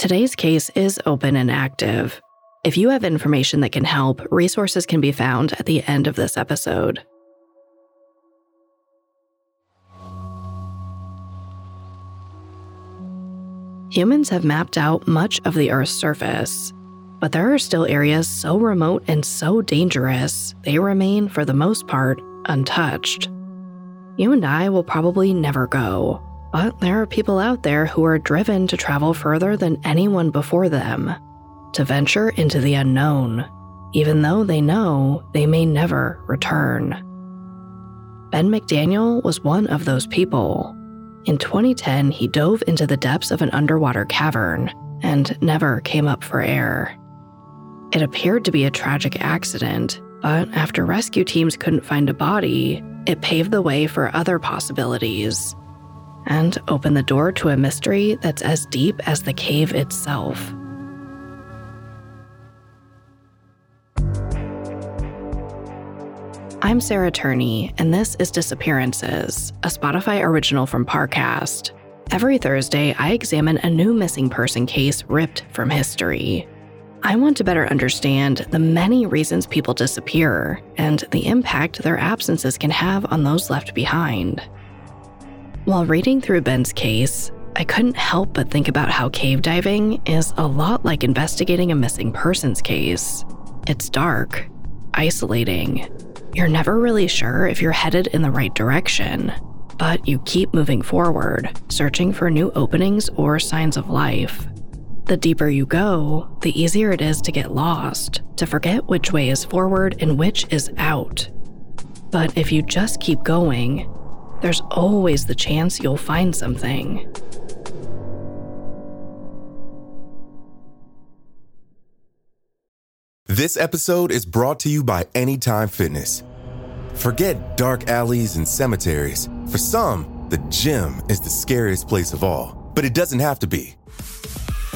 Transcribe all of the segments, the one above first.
Today's case is open and active. If you have information that can help, resources can be found at the end of this episode. Humans have mapped out much of the Earth's surface, but there are still areas so remote and so dangerous, they remain, for the most part, untouched. You and I will probably never go, but there are people out there who are driven to travel further than anyone before them, to venture into the unknown, even though they know they may never return. Ben McDaniel was one of those people. In 2010, he dove into the depths of an underwater cavern and never came up for air. It appeared to be a tragic accident, but after rescue teams couldn't find a body, it paved the way for other possibilities and open the door to a mystery that's as deep as the cave itself. I'm Sarah Turney, and this is Disappearances, a Spotify original from Parcast. Every Thursday, I examine a new missing person case ripped from history. I want to better understand the many reasons people disappear and the impact their absences can have on those left behind. While reading through Ben's case, I couldn't help but think about how cave diving is a lot like investigating a missing persons case. It's dark, isolating. You're never really sure if you're headed in the right direction, but you keep moving forward, searching for new openings or signs of life. The deeper you go, the easier it is to get lost, to forget which way is forward and which is out. But if you just keep going, there's always the chance you'll find something. This episode is brought to you by Anytime Fitness. Forget dark alleys and cemeteries. For some, the gym is the scariest place of all, but it doesn't have to be.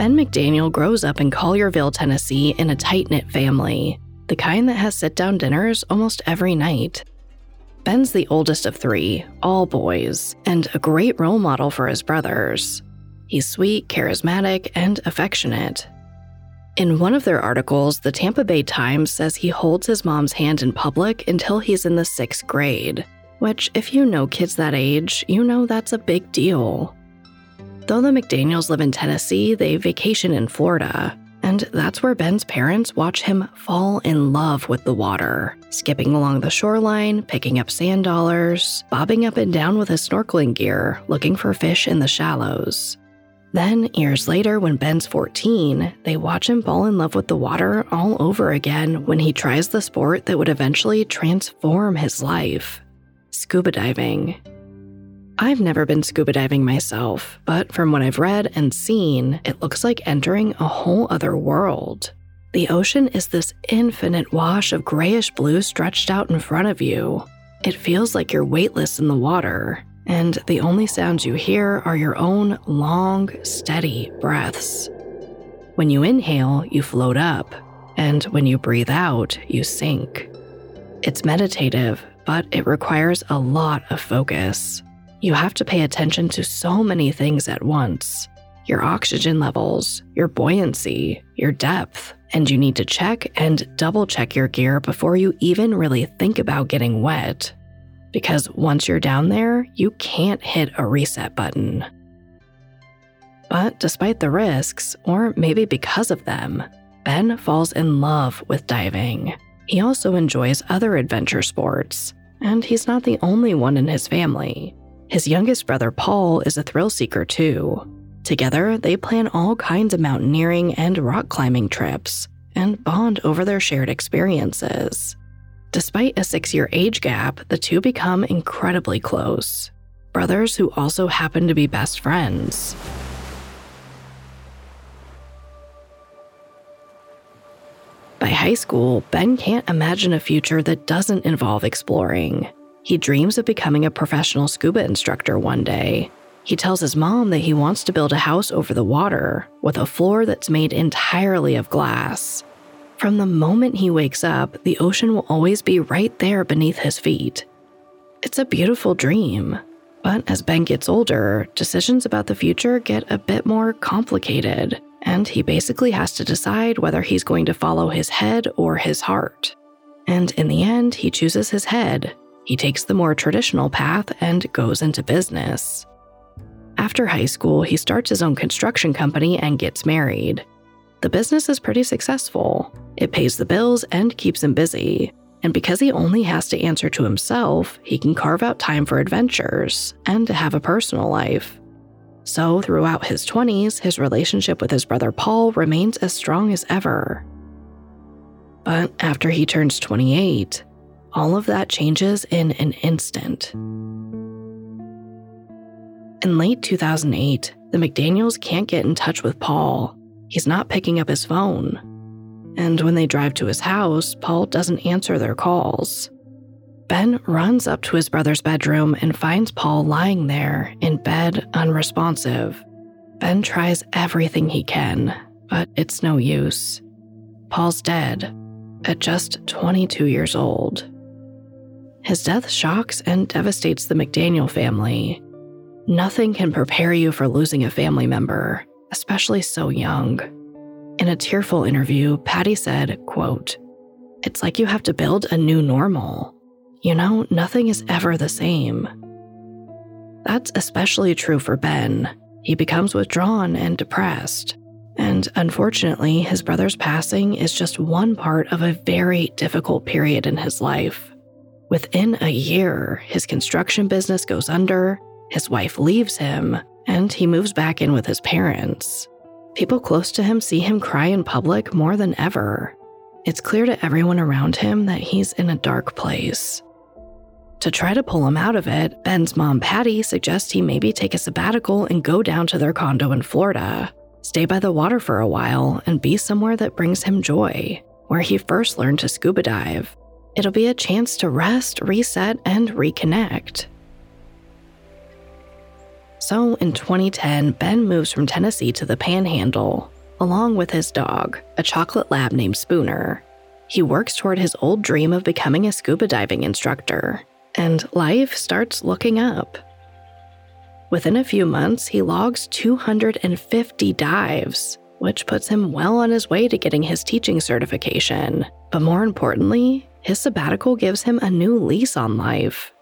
Ben McDaniel grows up in Collierville, Tennessee, in a tight knit family, the kind that has sit down dinners almost every night. Ben's the oldest of three, all boys, and a great role model for his brothers. He's sweet, charismatic, and affectionate. In one of their articles, the Tampa Bay Times says he holds his mom's hand in public until he's in the sixth grade, which, if you know kids that age, you know that's a big deal. Though the McDaniels live in Tennessee, they vacation in Florida. And that's where Ben's parents watch him fall in love with the water, skipping along the shoreline, picking up sand dollars, bobbing up and down with his snorkeling gear, looking for fish in the shallows. Then, years later, when Ben's 14, they watch him fall in love with the water all over again when he tries the sport that would eventually transform his life scuba diving. I've never been scuba diving myself, but from what I've read and seen, it looks like entering a whole other world. The ocean is this infinite wash of grayish blue stretched out in front of you. It feels like you're weightless in the water, and the only sounds you hear are your own long, steady breaths. When you inhale, you float up, and when you breathe out, you sink. It's meditative, but it requires a lot of focus. You have to pay attention to so many things at once your oxygen levels, your buoyancy, your depth, and you need to check and double check your gear before you even really think about getting wet. because once you're down there, you can't hit a reset button. But despite the risks, or maybe because of them, Ben falls in love with diving. He also enjoys other adventure sports, and he's not the only one in his family. His youngest brother Paul is a thrill seeker too. Together, they plan all kinds of mountaineering and rock climbing trips and bond over their shared experiences. Despite a six year age gap, the two become incredibly close. Brothers who also happen to be best friends. By high school, Ben can't imagine a future that doesn't involve exploring. He dreams of becoming a professional scuba instructor one day. He tells his mom that he wants to build a house over the water with a floor that's made entirely of glass. From the moment he wakes up, the ocean will always be right there beneath his feet. It's a beautiful dream, but as Ben gets older, decisions about the future get a bit more complicated and he basically has to decide whether he's going to follow his head or his heart. And in the end, he chooses his head. He takes the more traditional path and goes into business. After high school, he starts his own construction company and gets married. The business is pretty successful. It pays the bills and keeps him busy. And because he only has to answer to himself, he can carve out time for adventures and have a personal life. So, throughout his 20s, his relationship with his brother Paul remains as strong as ever. But after he turns 28, all of that changes in an instant. In late 2008, the McDaniels can't get in touch with Paul. He's not picking up his phone. And when they drive to his house, Paul doesn't answer their calls. Ben runs up to his brother's bedroom and finds Paul lying there in bed, unresponsive. Ben tries everything he can, but it's no use. Paul's dead at just 22 years old. His death shocks and devastates the McDaniel family. Nothing can prepare you for losing a family member, especially so young. In a tearful interview, Patty said, quote, It's like you have to build a new normal. You know, nothing is ever the same. That's especially true for Ben. He becomes withdrawn and depressed. And unfortunately, his brother's passing is just one part of a very difficult period in his life. Within a year, his construction business goes under, his wife leaves him, and he moves back in with his parents. People close to him see him cry in public more than ever. It's clear to everyone around him that he's in a dark place. To try to pull him out of it, Ben's mom, Patty, suggests he maybe take a sabbatical and go down to their condo in Florida, stay by the water for a while, and be somewhere that brings him joy, where he first learned to scuba dive. It'll be a chance to rest, reset, and reconnect. So in 2010, Ben moves from Tennessee to the Panhandle, along with his dog, a chocolate lab named Spooner. He works toward his old dream of becoming a scuba diving instructor and life starts looking up. Within a few months, he logs 250 dives, which puts him well on his way to getting his teaching certification. But more importantly, his sabbatical gives him a new lease on life.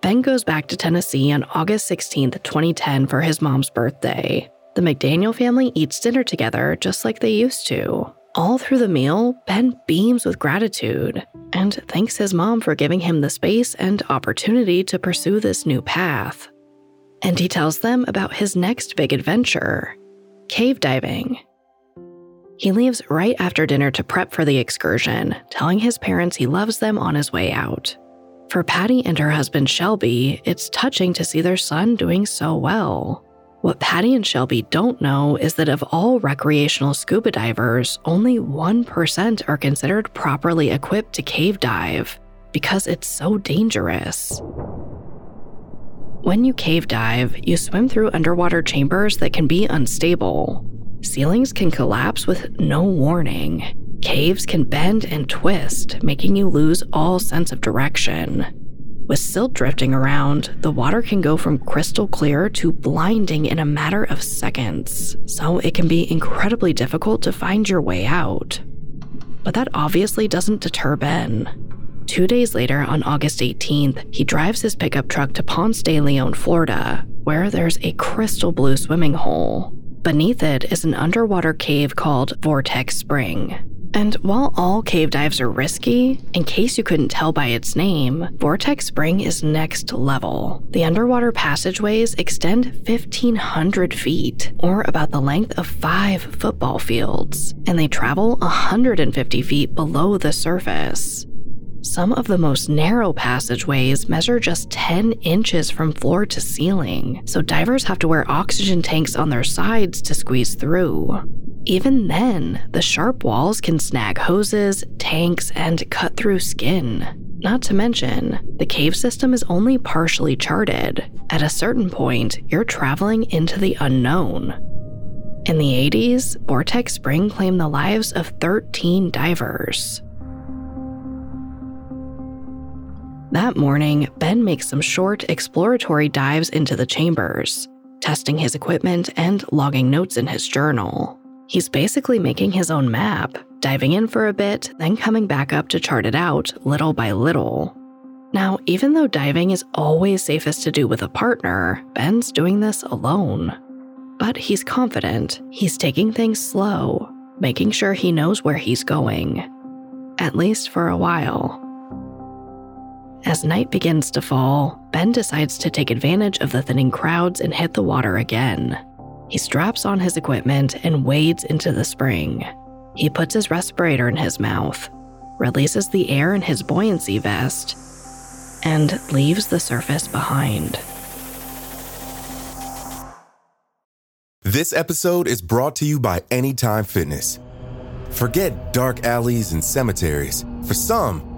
Ben goes back to Tennessee on August 16, 2010, for his mom's birthday. The McDaniel family eats dinner together just like they used to. All through the meal, Ben beams with gratitude and thanks his mom for giving him the space and opportunity to pursue this new path. And he tells them about his next big adventure cave diving. He leaves right after dinner to prep for the excursion, telling his parents he loves them on his way out. For Patty and her husband Shelby, it's touching to see their son doing so well. What Patty and Shelby don't know is that of all recreational scuba divers, only 1% are considered properly equipped to cave dive because it's so dangerous. When you cave dive, you swim through underwater chambers that can be unstable. Ceilings can collapse with no warning. Caves can bend and twist, making you lose all sense of direction. With silt drifting around, the water can go from crystal clear to blinding in a matter of seconds, so it can be incredibly difficult to find your way out. But that obviously doesn't deter Ben. Two days later, on August 18th, he drives his pickup truck to Ponce de Leon, Florida, where there's a crystal blue swimming hole. Beneath it is an underwater cave called Vortex Spring. And while all cave dives are risky, in case you couldn't tell by its name, Vortex Spring is next level. The underwater passageways extend 1,500 feet, or about the length of five football fields, and they travel 150 feet below the surface. Some of the most narrow passageways measure just 10 inches from floor to ceiling, so divers have to wear oxygen tanks on their sides to squeeze through. Even then, the sharp walls can snag hoses, tanks, and cut through skin. Not to mention, the cave system is only partially charted. At a certain point, you're traveling into the unknown. In the 80s, Vortex Spring claimed the lives of 13 divers. That morning, Ben makes some short exploratory dives into the chambers, testing his equipment and logging notes in his journal. He's basically making his own map, diving in for a bit, then coming back up to chart it out little by little. Now, even though diving is always safest to do with a partner, Ben's doing this alone. But he's confident, he's taking things slow, making sure he knows where he's going. At least for a while. As night begins to fall, Ben decides to take advantage of the thinning crowds and hit the water again. He straps on his equipment and wades into the spring. He puts his respirator in his mouth, releases the air in his buoyancy vest, and leaves the surface behind. This episode is brought to you by Anytime Fitness. Forget dark alleys and cemeteries. For some,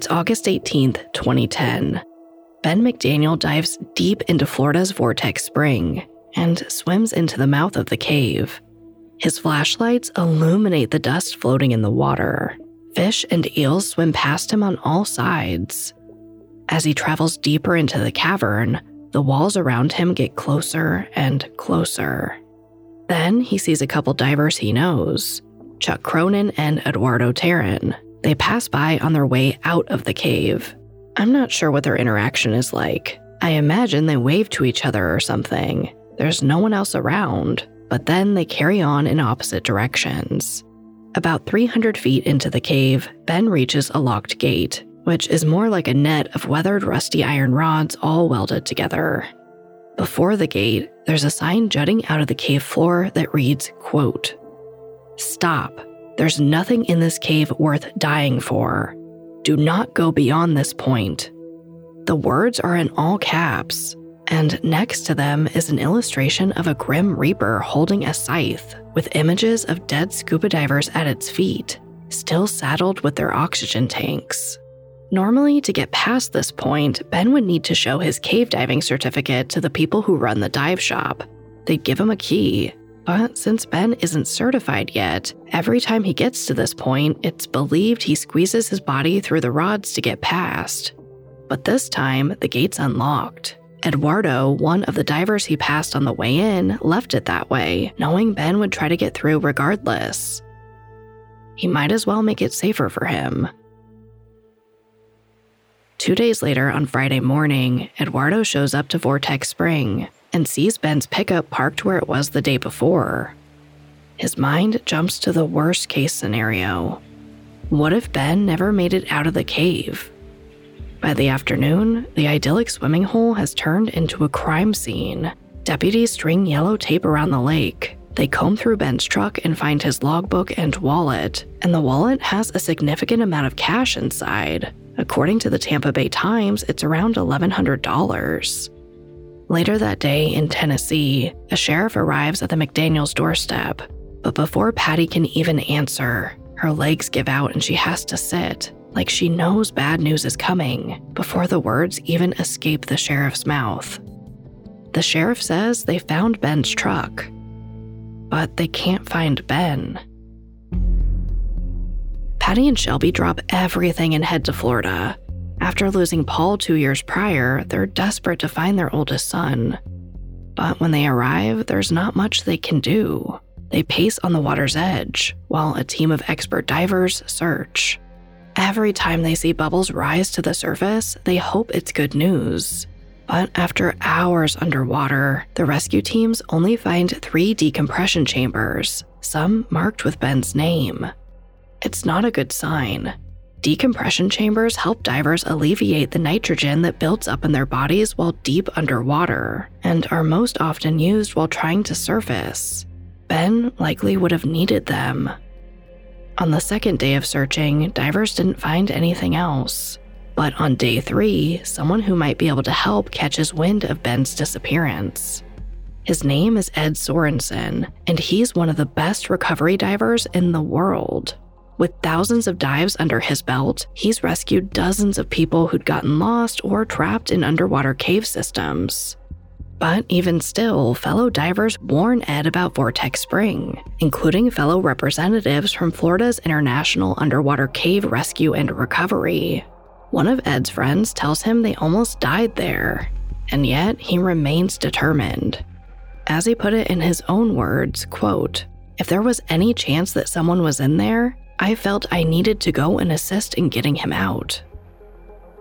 It's August 18th, 2010. Ben McDaniel dives deep into Florida's Vortex Spring and swims into the mouth of the cave. His flashlights illuminate the dust floating in the water. Fish and eels swim past him on all sides. As he travels deeper into the cavern, the walls around him get closer and closer. Then he sees a couple divers he knows Chuck Cronin and Eduardo Terran. They pass by on their way out of the cave. I'm not sure what their interaction is like. I imagine they wave to each other or something. There's no one else around, but then they carry on in opposite directions. About 300 feet into the cave, Ben reaches a locked gate, which is more like a net of weathered rusty iron rods all welded together. Before the gate, there's a sign jutting out of the cave floor that reads, quote, Stop. There's nothing in this cave worth dying for. Do not go beyond this point. The words are in all caps, and next to them is an illustration of a Grim Reaper holding a scythe with images of dead scuba divers at its feet, still saddled with their oxygen tanks. Normally, to get past this point, Ben would need to show his cave diving certificate to the people who run the dive shop. They'd give him a key. But since Ben isn't certified yet, every time he gets to this point, it's believed he squeezes his body through the rods to get past. But this time, the gate's unlocked. Eduardo, one of the divers he passed on the way in, left it that way, knowing Ben would try to get through regardless. He might as well make it safer for him. Two days later, on Friday morning, Eduardo shows up to Vortex Spring and sees Ben's pickup parked where it was the day before. His mind jumps to the worst case scenario. What if Ben never made it out of the cave? By the afternoon, the idyllic swimming hole has turned into a crime scene. Deputies string yellow tape around the lake. They comb through Ben's truck and find his logbook and wallet, and the wallet has a significant amount of cash inside. According to the Tampa Bay Times, it's around $1,100. Later that day in Tennessee, a sheriff arrives at the McDaniels' doorstep. But before Patty can even answer, her legs give out and she has to sit. like she knows bad news is coming before the words even escape the sheriff's mouth. The sheriff says they found Ben's truck, but they can't find Ben. Patty and Shelby drop everything and head to Florida. After losing Paul two years prior, they're desperate to find their oldest son. But when they arrive, there's not much they can do. They pace on the water's edge while a team of expert divers search. Every time they see bubbles rise to the surface, they hope it's good news. But after hours underwater, the rescue teams only find three decompression chambers, some marked with Ben's name. It's not a good sign. Decompression chambers help divers alleviate the nitrogen that builds up in their bodies while deep underwater, and are most often used while trying to surface. Ben likely would have needed them. On the second day of searching, divers didn't find anything else. But on day three, someone who might be able to help catches wind of Ben's disappearance. His name is Ed Sorenson, and he's one of the best recovery divers in the world. With thousands of dives under his belt, he's rescued dozens of people who'd gotten lost or trapped in underwater cave systems. But even still, fellow divers warn Ed about Vortex Spring, including fellow representatives from Florida's International Underwater Cave Rescue and Recovery. One of Ed's friends tells him they almost died there, and yet he remains determined. As he put it in his own words, quote, if there was any chance that someone was in there, I felt I needed to go and assist in getting him out.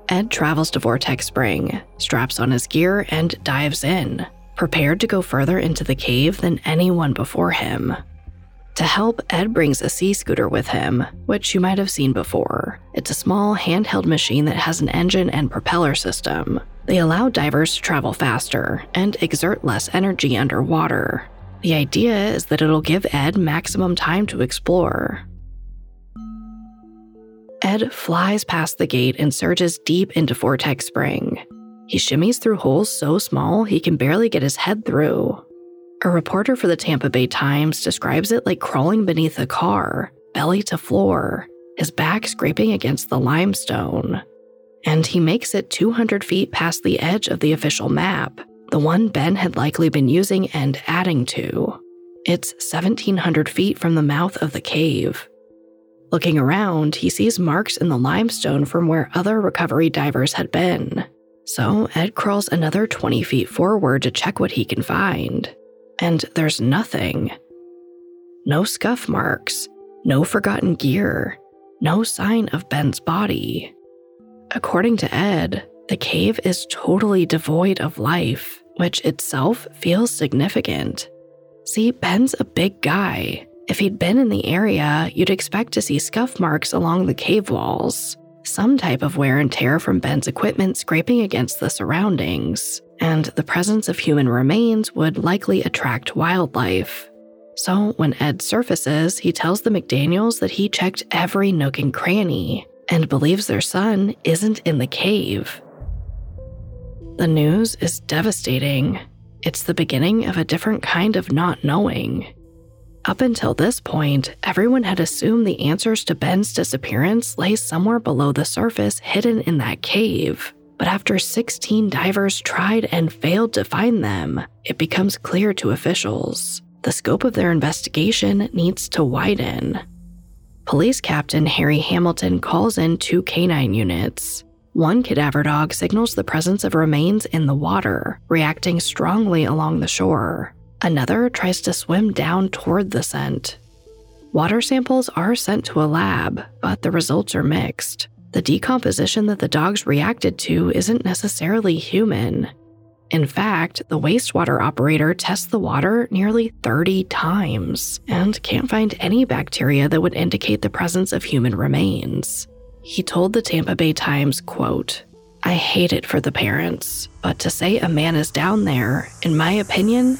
Ed travels to Vortex Spring, straps on his gear, and dives in, prepared to go further into the cave than anyone before him. To help, Ed brings a sea scooter with him, which you might have seen before. It's a small handheld machine that has an engine and propeller system. They allow divers to travel faster and exert less energy underwater. The idea is that it'll give Ed maximum time to explore, Ed flies past the gate and surges deep into Vortex Spring. He shimmies through holes so small he can barely get his head through. A reporter for the Tampa Bay Times describes it like crawling beneath a car, belly to floor, his back scraping against the limestone. And he makes it 200 feet past the edge of the official map, the one Ben had likely been using and adding to. It's 1,700 feet from the mouth of the cave. Looking around, he sees marks in the limestone from where other recovery divers had been. So Ed crawls another 20 feet forward to check what he can find. And there's nothing. No scuff marks, no forgotten gear, no sign of Ben's body. According to Ed, the cave is totally devoid of life, which itself feels significant. See, Ben's a big guy, if he'd been in the area, you'd expect to see scuff marks along the cave walls, some type of wear and tear from Ben's equipment scraping against the surroundings, and the presence of human remains would likely attract wildlife. So, when Ed surfaces, he tells the McDaniels that he checked every nook and cranny and believes their son isn't in the cave. The news is devastating. It's the beginning of a different kind of not knowing. Up until this point, everyone had assumed the answers to Ben's disappearance lay somewhere below the surface, hidden in that cave. But after 16 divers tried and failed to find them, it becomes clear to officials the scope of their investigation needs to widen. Police Captain Harry Hamilton calls in two canine units. One cadaver dog signals the presence of remains in the water, reacting strongly along the shore. Another tries to swim down toward the scent. Water samples are sent to a lab, but the results are mixed. The decomposition that the dogs reacted to isn't necessarily human. In fact, the wastewater operator tests the water nearly 30 times and can't find any bacteria that would indicate the presence of human remains. He told the Tampa Bay Times, quote, I hate it for the parents, but to say a man is down there, in my opinion,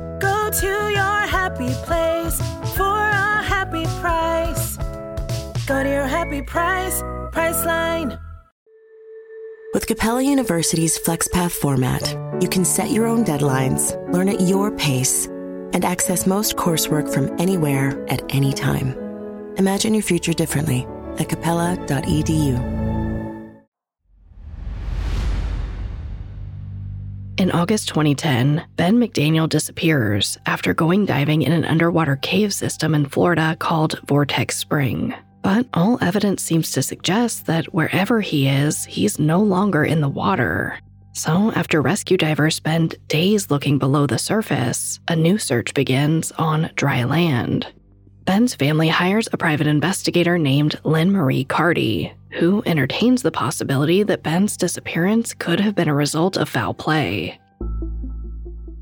Go to your happy place for a happy price. Go to your happy price, Priceline. With Capella University's FlexPath format, you can set your own deadlines, learn at your pace, and access most coursework from anywhere at any time. Imagine your future differently at capella.edu. In August 2010, Ben McDaniel disappears after going diving in an underwater cave system in Florida called Vortex Spring. But all evidence seems to suggest that wherever he is, he's no longer in the water. So, after rescue divers spend days looking below the surface, a new search begins on dry land. Ben's family hires a private investigator named Lynn Marie Carty, who entertains the possibility that Ben's disappearance could have been a result of foul play.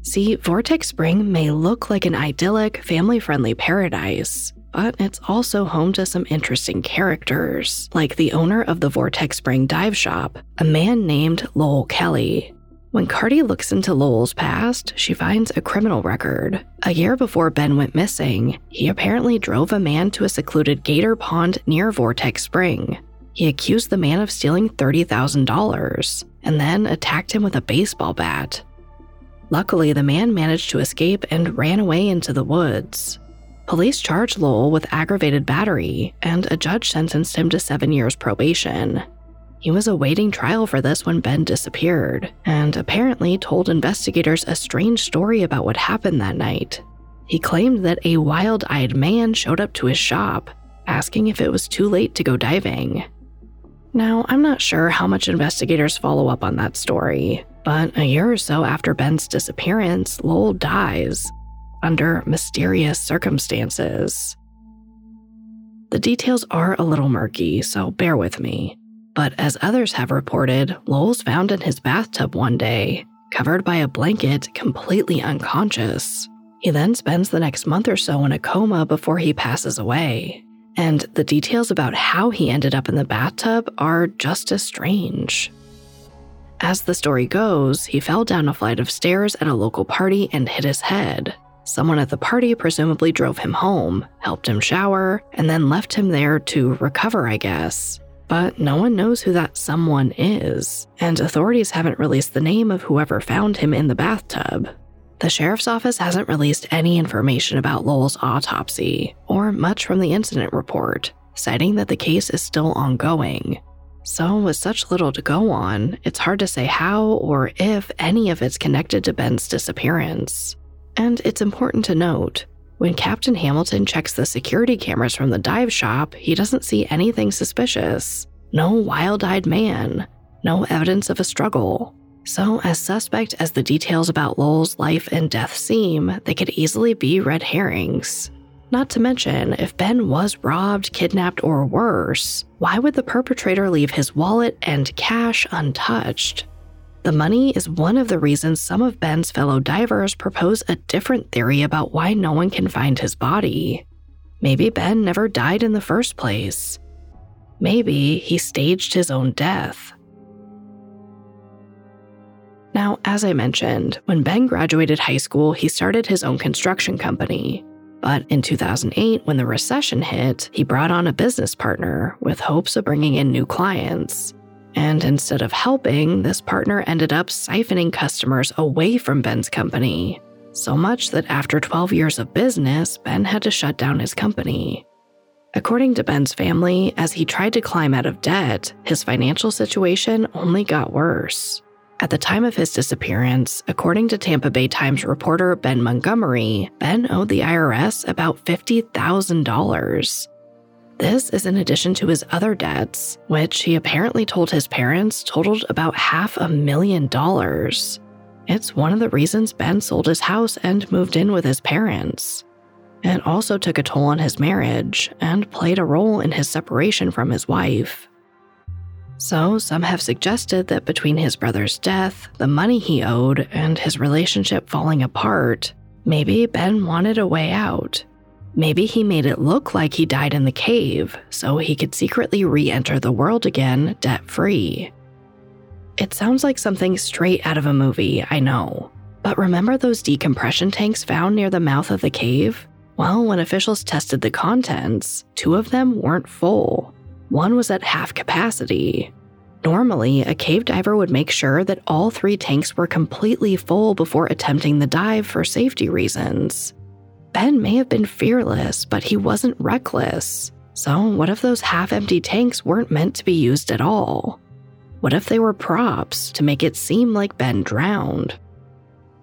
See, Vortex Spring may look like an idyllic, family friendly paradise, but it's also home to some interesting characters, like the owner of the Vortex Spring dive shop, a man named Lowell Kelly. When Carty looks into Lowell's past, she finds a criminal record. A year before Ben went missing, he apparently drove a man to a secluded gator pond near Vortex Spring. He accused the man of stealing $30,000 and then attacked him with a baseball bat. Luckily, the man managed to escape and ran away into the woods. Police charged Lowell with aggravated battery, and a judge sentenced him to seven years probation. He was awaiting trial for this when Ben disappeared, and apparently told investigators a strange story about what happened that night. He claimed that a wild eyed man showed up to his shop, asking if it was too late to go diving. Now, I'm not sure how much investigators follow up on that story, but a year or so after Ben's disappearance, Lowell dies, under mysterious circumstances. The details are a little murky, so bear with me. But as others have reported, Lowell's found in his bathtub one day, covered by a blanket, completely unconscious. He then spends the next month or so in a coma before he passes away. And the details about how he ended up in the bathtub are just as strange. As the story goes, he fell down a flight of stairs at a local party and hit his head. Someone at the party presumably drove him home, helped him shower, and then left him there to recover, I guess. But no one knows who that someone is, and authorities haven't released the name of whoever found him in the bathtub. The sheriff's office hasn't released any information about Lowell's autopsy, or much from the incident report, citing that the case is still ongoing. So, with such little to go on, it's hard to say how or if any of it's connected to Ben's disappearance. And it's important to note when Captain Hamilton checks the security cameras from the dive shop, he doesn't see anything suspicious. No wild eyed man, no evidence of a struggle. So, as suspect as the details about Lowell's life and death seem, they could easily be red herrings. Not to mention, if Ben was robbed, kidnapped, or worse, why would the perpetrator leave his wallet and cash untouched? The money is one of the reasons some of Ben's fellow divers propose a different theory about why no one can find his body. Maybe Ben never died in the first place. Maybe he staged his own death. Now, as I mentioned, when Ben graduated high school, he started his own construction company. But in 2008, when the recession hit, he brought on a business partner with hopes of bringing in new clients. And instead of helping, this partner ended up siphoning customers away from Ben's company. So much that after 12 years of business, Ben had to shut down his company. According to Ben's family, as he tried to climb out of debt, his financial situation only got worse. At the time of his disappearance, according to Tampa Bay Times reporter Ben Montgomery, Ben owed the IRS about $50,000. This is in addition to his other debts, which he apparently told his parents totaled about half a million dollars. It's one of the reasons Ben sold his house and moved in with his parents. It also took a toll on his marriage and played a role in his separation from his wife. So, some have suggested that between his brother's death, the money he owed, and his relationship falling apart, maybe Ben wanted a way out. Maybe he made it look like he died in the cave so he could secretly re enter the world again debt free. It sounds like something straight out of a movie, I know. But remember those decompression tanks found near the mouth of the cave? Well, when officials tested the contents, two of them weren't full. One was at half capacity. Normally, a cave diver would make sure that all three tanks were completely full before attempting the dive for safety reasons. Ben may have been fearless, but he wasn't reckless. So, what if those half empty tanks weren't meant to be used at all? What if they were props to make it seem like Ben drowned?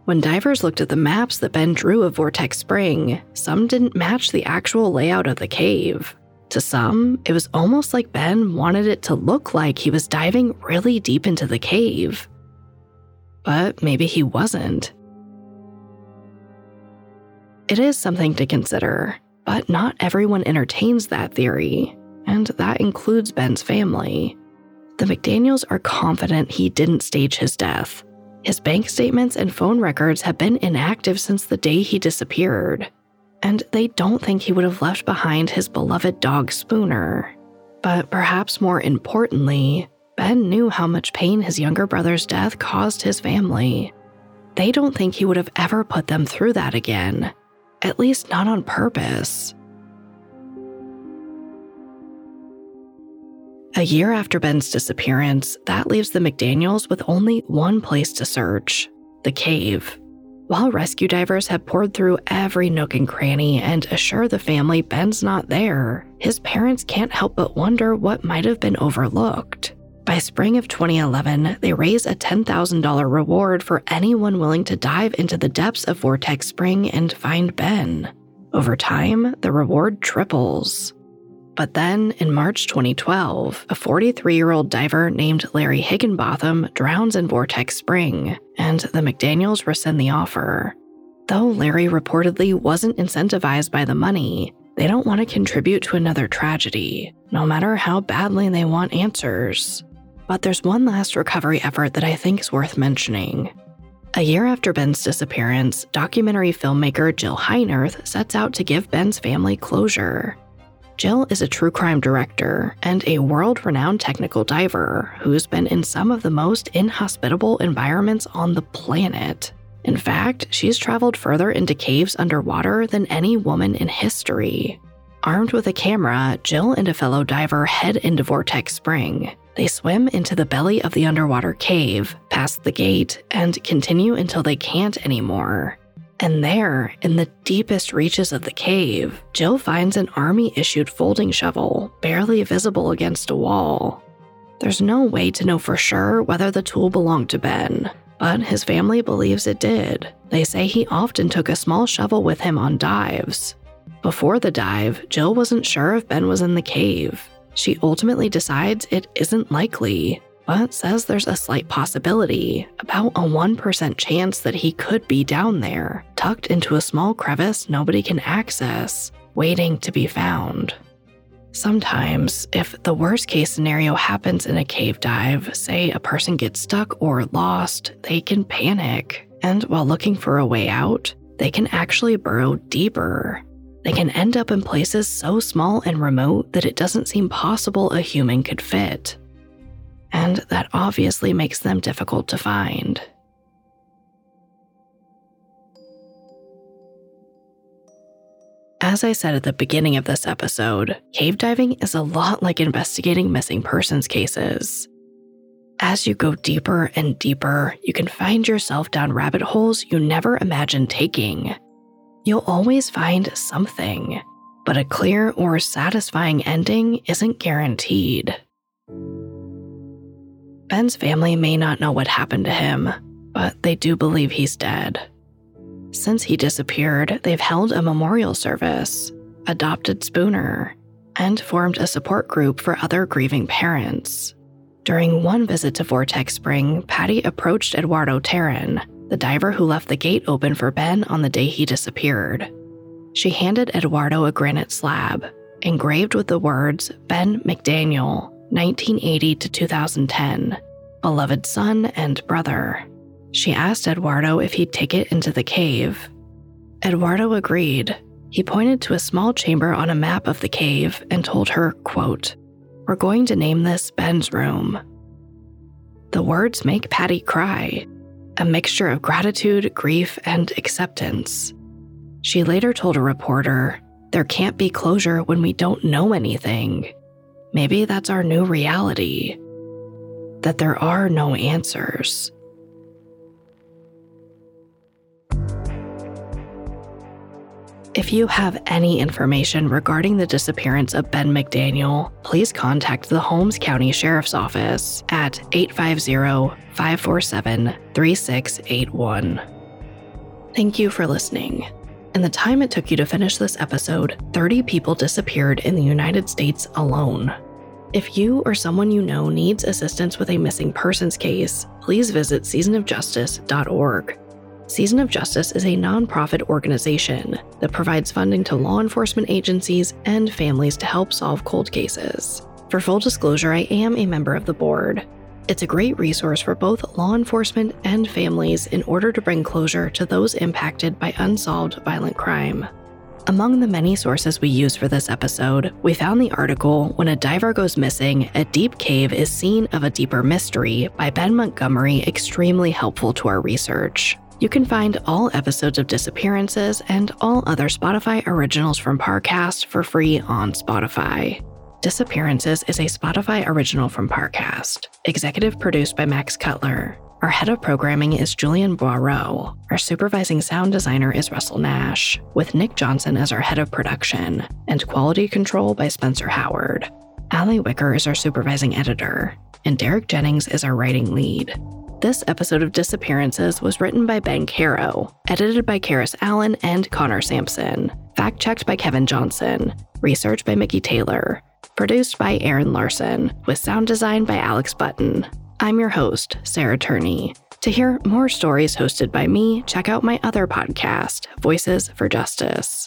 When divers looked at the maps that Ben drew of Vortex Spring, some didn't match the actual layout of the cave. To some, it was almost like Ben wanted it to look like he was diving really deep into the cave. But maybe he wasn't. It is something to consider, but not everyone entertains that theory, and that includes Ben's family. The McDaniels are confident he didn't stage his death. His bank statements and phone records have been inactive since the day he disappeared, and they don't think he would have left behind his beloved dog Spooner. But perhaps more importantly, Ben knew how much pain his younger brother's death caused his family. They don't think he would have ever put them through that again, at least not on purpose. A year after Ben's disappearance, that leaves the McDaniels with only one place to search the cave. While rescue divers have poured through every nook and cranny and assure the family Ben's not there, his parents can't help but wonder what might have been overlooked. By spring of 2011, they raise a $10,000 reward for anyone willing to dive into the depths of Vortex Spring and find Ben. Over time, the reward triples. But then, in March 2012, a 43 year old diver named Larry Higginbotham drowns in Vortex Spring, and the McDaniels rescind the offer. Though Larry reportedly wasn't incentivized by the money, they don't want to contribute to another tragedy, no matter how badly they want answers. But there's one last recovery effort that I think is worth mentioning. A year after Ben's disappearance, documentary filmmaker Jill Heinerth sets out to give Ben's family closure. Jill is a true crime director and a world renowned technical diver who's been in some of the most inhospitable environments on the planet. In fact, she's traveled further into caves underwater than any woman in history. Armed with a camera, Jill and a fellow diver head into Vortex Spring. They swim into the belly of the underwater cave, past the gate, and continue until they can't anymore. And there, in the deepest reaches of the cave, Jill finds an army issued folding shovel, barely visible against a wall. There's no way to know for sure whether the tool belonged to Ben, but his family believes it did. They say he often took a small shovel with him on dives. Before the dive, Jill wasn't sure if Ben was in the cave. She ultimately decides it isn't likely, but says there's a slight possibility, about a 1% chance that he could be down there, tucked into a small crevice nobody can access, waiting to be found. Sometimes, if the worst case scenario happens in a cave dive, say a person gets stuck or lost, they can panic. And while looking for a way out, they can actually burrow deeper. They can end up in places so small and remote that it doesn't seem possible a human could fit and that obviously makes them difficult to find. As I said at the beginning of this episode, cave diving is a lot like investigating missing persons cases. As you go deeper and deeper, you can find yourself down rabbit holes you never imagined taking. You'll always find something, but a clear or satisfying ending isn't guaranteed. Ben's family may not know what happened to him, but they do believe he's dead. Since he disappeared, they've held a memorial service, adopted Spooner, and formed a support group for other grieving parents. During one visit to Vortex Spring, Patty approached Eduardo Terran, the diver who left the gate open for Ben on the day he disappeared. She handed Eduardo a granite slab, engraved with the words Ben McDaniel 1980 to 2010, beloved son and brother. She asked Eduardo if he'd take it into the cave. Eduardo agreed. He pointed to a small chamber on a map of the cave and told her, quote, We're going to name this Ben's room. The words make Patty cry, a mixture of gratitude, grief, and acceptance. She later told a reporter, There can't be closure when we don't know anything. Maybe that's our new reality. That there are no answers. If you have any information regarding the disappearance of Ben McDaniel, please contact the Holmes County Sheriff's Office at 850 547 3681. Thank you for listening. In the time it took you to finish this episode, 30 people disappeared in the United States alone. If you or someone you know needs assistance with a missing persons case, please visit seasonofjustice.org. Season of Justice is a nonprofit organization that provides funding to law enforcement agencies and families to help solve cold cases. For full disclosure, I am a member of the board. It's a great resource for both law enforcement and families in order to bring closure to those impacted by unsolved violent crime. Among the many sources we use for this episode, we found the article When a Diver Goes Missing, a Deep Cave is Scene of a Deeper Mystery by Ben Montgomery extremely helpful to our research. You can find all episodes of Disappearances and all other Spotify originals from Parcast for free on Spotify. Disappearances is a Spotify original from Parcast, executive produced by Max Cutler. Our head of programming is Julian Boireau. Our supervising sound designer is Russell Nash, with Nick Johnson as our head of production, and quality control by Spencer Howard. Allie Wicker is our supervising editor, and Derek Jennings is our writing lead. This episode of Disappearances was written by Ben Caro, edited by Karis Allen and Connor Sampson, fact checked by Kevin Johnson, researched by Mickey Taylor, produced by Aaron Larson, with sound design by Alex Button. I'm your host, Sarah Turney. To hear more stories hosted by me, check out my other podcast, Voices for Justice.